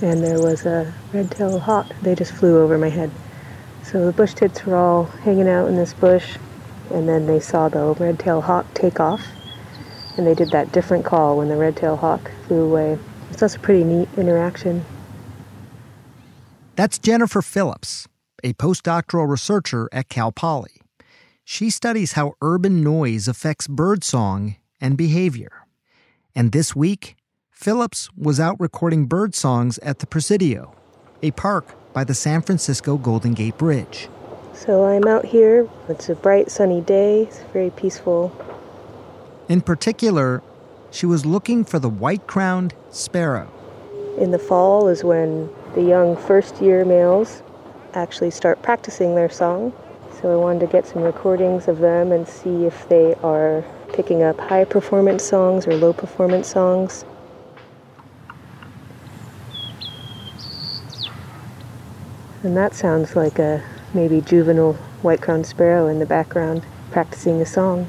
and there was a red-tailed hawk. They just flew over my head. So the bush tits were all hanging out in this bush, and then they saw the red-tailed hawk take off, and they did that different call when the red-tailed hawk flew away. So that's a pretty neat interaction. That's Jennifer Phillips, a postdoctoral researcher at Cal Poly. She studies how urban noise affects birdsong and behavior. And this week, Phillips was out recording bird songs at the Presidio, a park by the San Francisco Golden Gate Bridge. So I'm out here. It's a bright, sunny day. It's very peaceful. In particular, she was looking for the white crowned sparrow. In the fall is when the young first year males actually start practicing their song. So I wanted to get some recordings of them and see if they are picking up high performance songs or low performance songs. And that sounds like a maybe juvenile white crowned sparrow in the background practicing a song.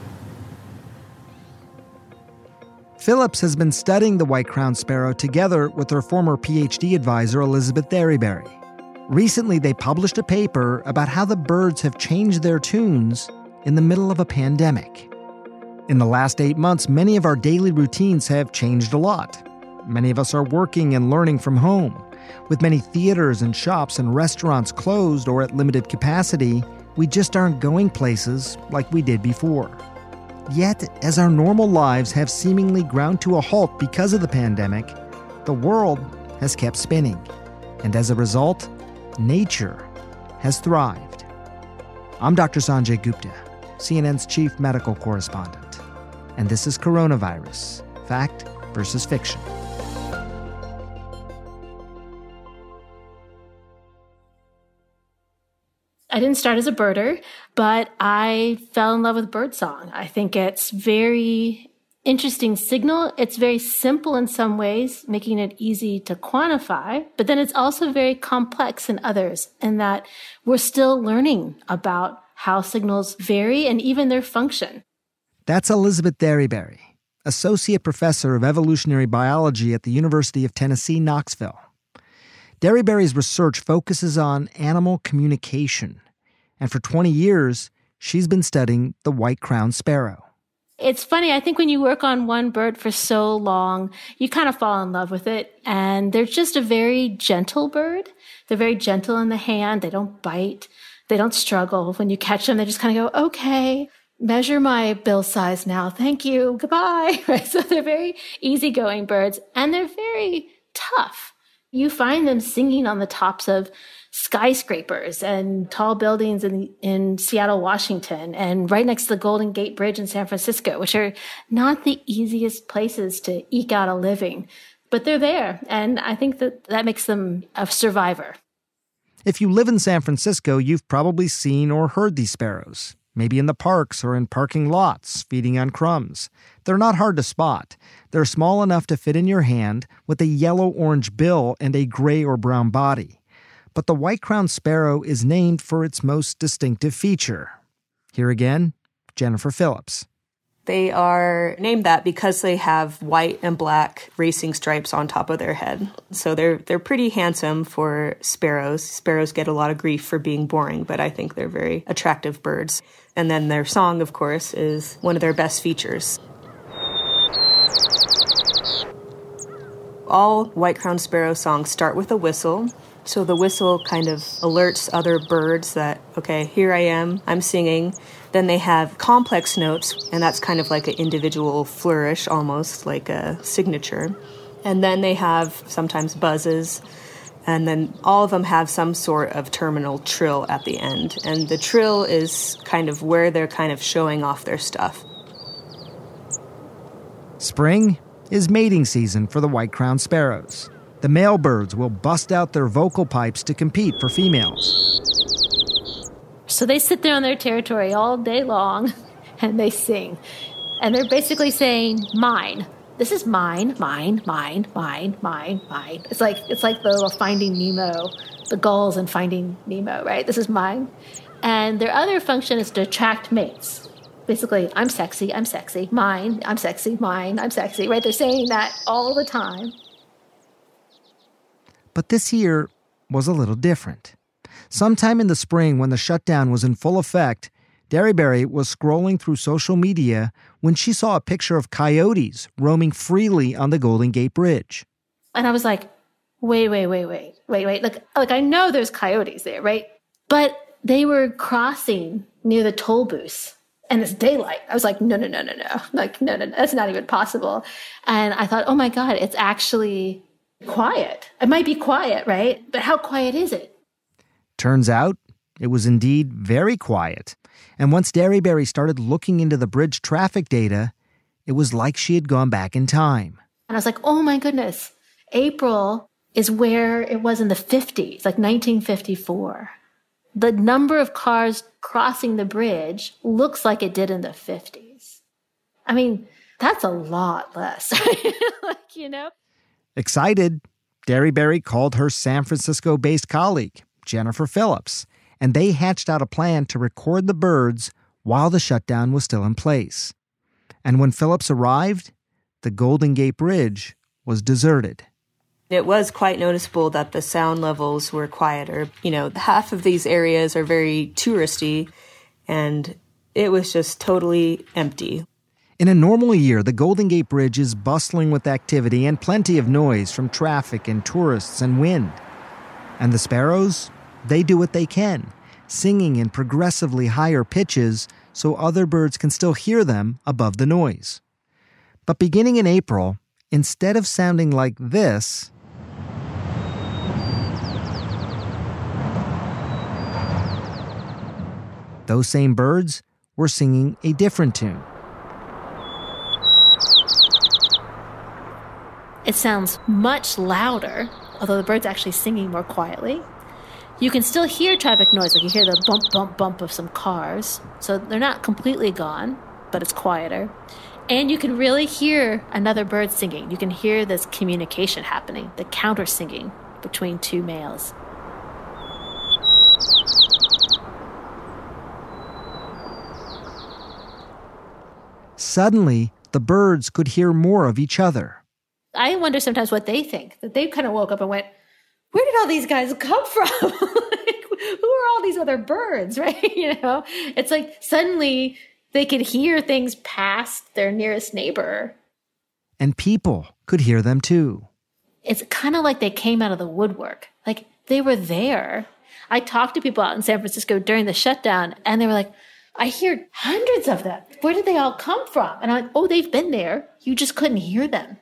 Phillips has been studying the white crowned sparrow together with her former PhD advisor, Elizabeth Derryberry. Recently, they published a paper about how the birds have changed their tunes in the middle of a pandemic. In the last eight months, many of our daily routines have changed a lot. Many of us are working and learning from home. With many theaters and shops and restaurants closed or at limited capacity, we just aren't going places like we did before. Yet, as our normal lives have seemingly ground to a halt because of the pandemic, the world has kept spinning. And as a result, nature has thrived. I'm Dr. Sanjay Gupta, CNN's chief medical correspondent. And this is Coronavirus Fact versus Fiction. I didn't start as a birder, but I fell in love with birdsong. I think it's very interesting signal. It's very simple in some ways, making it easy to quantify, but then it's also very complex in others in that we're still learning about how signals vary and even their function. That's Elizabeth Derryberry, Associate Professor of Evolutionary Biology at the University of Tennessee, Knoxville. Derryberry's research focuses on animal communication, and for 20 years, she's been studying the white crowned sparrow. It's funny. I think when you work on one bird for so long, you kind of fall in love with it. And they're just a very gentle bird. They're very gentle in the hand. They don't bite. They don't struggle. When you catch them, they just kind of go, okay, measure my bill size now. Thank you. Goodbye. Right. So they're very easygoing birds and they're very tough. You find them singing on the tops of skyscrapers and tall buildings in, in Seattle, Washington, and right next to the Golden Gate Bridge in San Francisco, which are not the easiest places to eke out a living, but they're there. And I think that that makes them a survivor. If you live in San Francisco, you've probably seen or heard these sparrows, maybe in the parks or in parking lots, feeding on crumbs. They're not hard to spot. They're small enough to fit in your hand with a yellow orange bill and a gray or brown body. But the white crowned sparrow is named for its most distinctive feature. Here again, Jennifer Phillips. They are named that because they have white and black racing stripes on top of their head. So they're they're pretty handsome for sparrows. Sparrows get a lot of grief for being boring, but I think they're very attractive birds. And then their song, of course, is one of their best features. All white crowned sparrow songs start with a whistle. So the whistle kind of alerts other birds that, okay, here I am, I'm singing. Then they have complex notes, and that's kind of like an individual flourish, almost like a signature. And then they have sometimes buzzes, And then all of them have some sort of terminal trill at the end. And the trill is kind of where they're kind of showing off their stuff. Spring is mating season for the white crowned sparrows. The male birds will bust out their vocal pipes to compete for females. So they sit there on their territory all day long and they sing. And they're basically saying, mine. This is mine, mine, mine, mine, mine, mine. It's like it's like the Finding Nemo, the gulls in Finding Nemo, right? This is mine. And their other function is to attract mates. Basically, I'm sexy, I'm sexy, mine, I'm sexy, mine, I'm sexy, right? They're saying that all the time. But this year was a little different. Sometime in the spring, when the shutdown was in full effect, Derryberry was scrolling through social media when she saw a picture of coyotes roaming freely on the Golden Gate Bridge. And I was like, wait, wait, wait, wait, wait, wait. Look, like I know there's coyotes there, right? But they were crossing near the toll booths and it's daylight. I was like, no, no, no, no, no. Like, no, no, no, that's not even possible. And I thought, oh my God, it's actually quiet. It might be quiet, right? But how quiet is it? Turns out it was indeed very quiet. And once Derryberry started looking into the bridge traffic data, it was like she had gone back in time. And I was like, oh my goodness, April is where it was in the 50s, like 1954. The number of cars crossing the bridge looks like it did in the 50s. I mean, that's a lot less. like, you know? Excited, Derryberry called her San Francisco based colleague, Jennifer Phillips, and they hatched out a plan to record the birds while the shutdown was still in place. And when Phillips arrived, the Golden Gate Bridge was deserted. It was quite noticeable that the sound levels were quieter. You know, half of these areas are very touristy, and it was just totally empty. In a normal year, the Golden Gate Bridge is bustling with activity and plenty of noise from traffic and tourists and wind. And the sparrows? They do what they can, singing in progressively higher pitches so other birds can still hear them above the noise. But beginning in April, instead of sounding like this, those same birds were singing a different tune. It sounds much louder, although the bird's actually singing more quietly. You can still hear traffic noise, like you hear the bump, bump, bump of some cars. So they're not completely gone, but it's quieter. And you can really hear another bird singing. You can hear this communication happening, the counter singing between two males. Suddenly, the birds could hear more of each other. I wonder sometimes what they think, that they kind of woke up and went, where did all these guys come from? like, who are all these other birds, right? you know, it's like suddenly they could hear things past their nearest neighbor. And people could hear them too. It's kind of like they came out of the woodwork. Like they were there. I talked to people out in San Francisco during the shutdown, and they were like, I hear hundreds of them. Where did they all come from? And I'm like, oh, they've been there. You just couldn't hear them.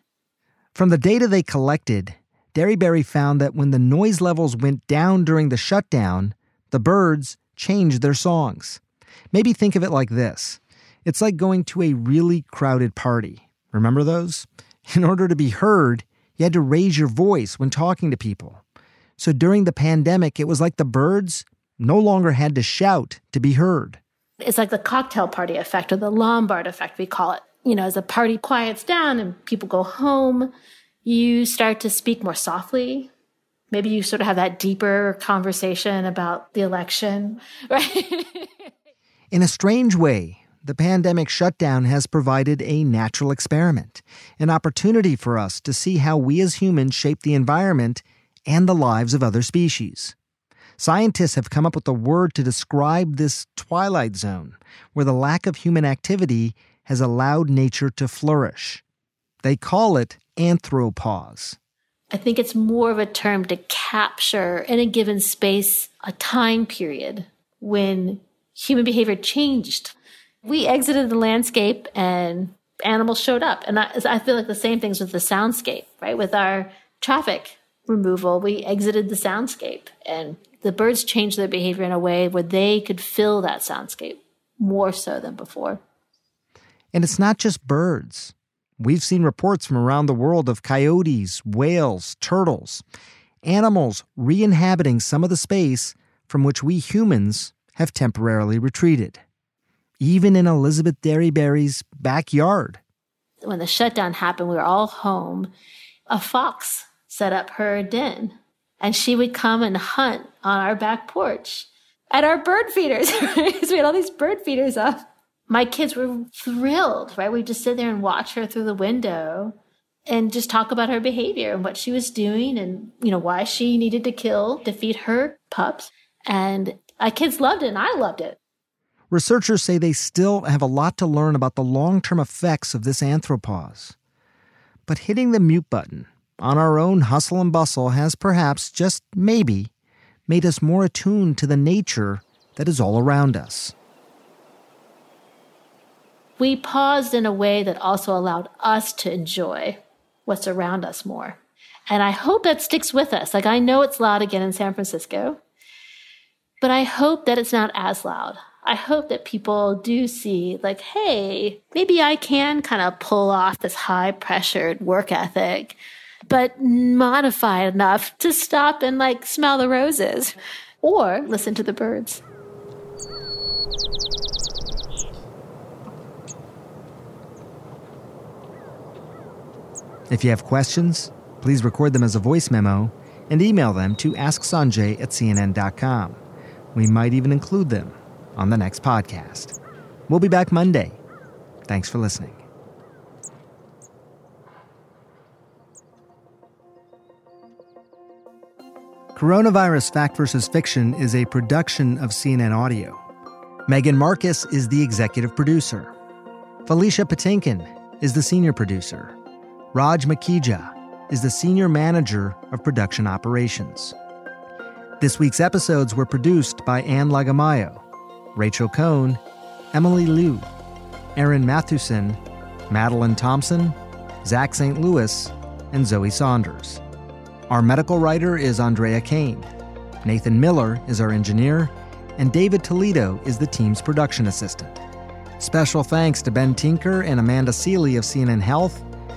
From the data they collected, Derryberry found that when the noise levels went down during the shutdown, the birds changed their songs. Maybe think of it like this it's like going to a really crowded party. Remember those? In order to be heard, you had to raise your voice when talking to people. So during the pandemic, it was like the birds no longer had to shout to be heard. It's like the cocktail party effect or the Lombard effect, we call it. You know, as the party quiets down and people go home, you start to speak more softly. Maybe you sort of have that deeper conversation about the election, right? In a strange way, the pandemic shutdown has provided a natural experiment, an opportunity for us to see how we as humans shape the environment and the lives of other species. Scientists have come up with a word to describe this twilight zone, where the lack of human activity has allowed nature to flourish. They call it anthropause. I think it's more of a term to capture in a given space a time period when human behavior changed. We exited the landscape and animals showed up. And I, I feel like the same things with the soundscape, right? With our traffic removal, we exited the soundscape and the birds changed their behavior in a way where they could fill that soundscape more so than before. And it's not just birds. We've seen reports from around the world of coyotes, whales, turtles, animals re inhabiting some of the space from which we humans have temporarily retreated, even in Elizabeth Derryberry's backyard. When the shutdown happened, we were all home. A fox set up her den, and she would come and hunt on our back porch at our bird feeders. we had all these bird feeders up my kids were thrilled, right? We'd just sit there and watch her through the window and just talk about her behavior and what she was doing and, you know, why she needed to kill feed her pups. And my kids loved it and I loved it. Researchers say they still have a lot to learn about the long term effects of this anthropause. But hitting the mute button on our own hustle and bustle has perhaps, just maybe, made us more attuned to the nature that is all around us we paused in a way that also allowed us to enjoy what's around us more. And I hope that sticks with us. Like, I know it's loud again in San Francisco, but I hope that it's not as loud. I hope that people do see, like, hey, maybe I can kind of pull off this high pressured work ethic, but modify it enough to stop and like smell the roses or listen to the birds. If you have questions, please record them as a voice memo and email them to asksanjay at cnn.com. We might even include them on the next podcast. We'll be back Monday. Thanks for listening. Coronavirus Fact versus Fiction is a production of CNN Audio. Megan Marcus is the executive producer. Felicia Patinkin is the senior producer. Raj Makhija is the Senior Manager of Production Operations. This week's episodes were produced by Anne Lagamayo, Rachel Cohn, Emily Liu, Aaron Mathewson, Madeline Thompson, Zach St. Louis, and Zoe Saunders. Our medical writer is Andrea Kane. Nathan Miller is our engineer, and David Toledo is the team's production assistant. Special thanks to Ben Tinker and Amanda Sealy of CNN Health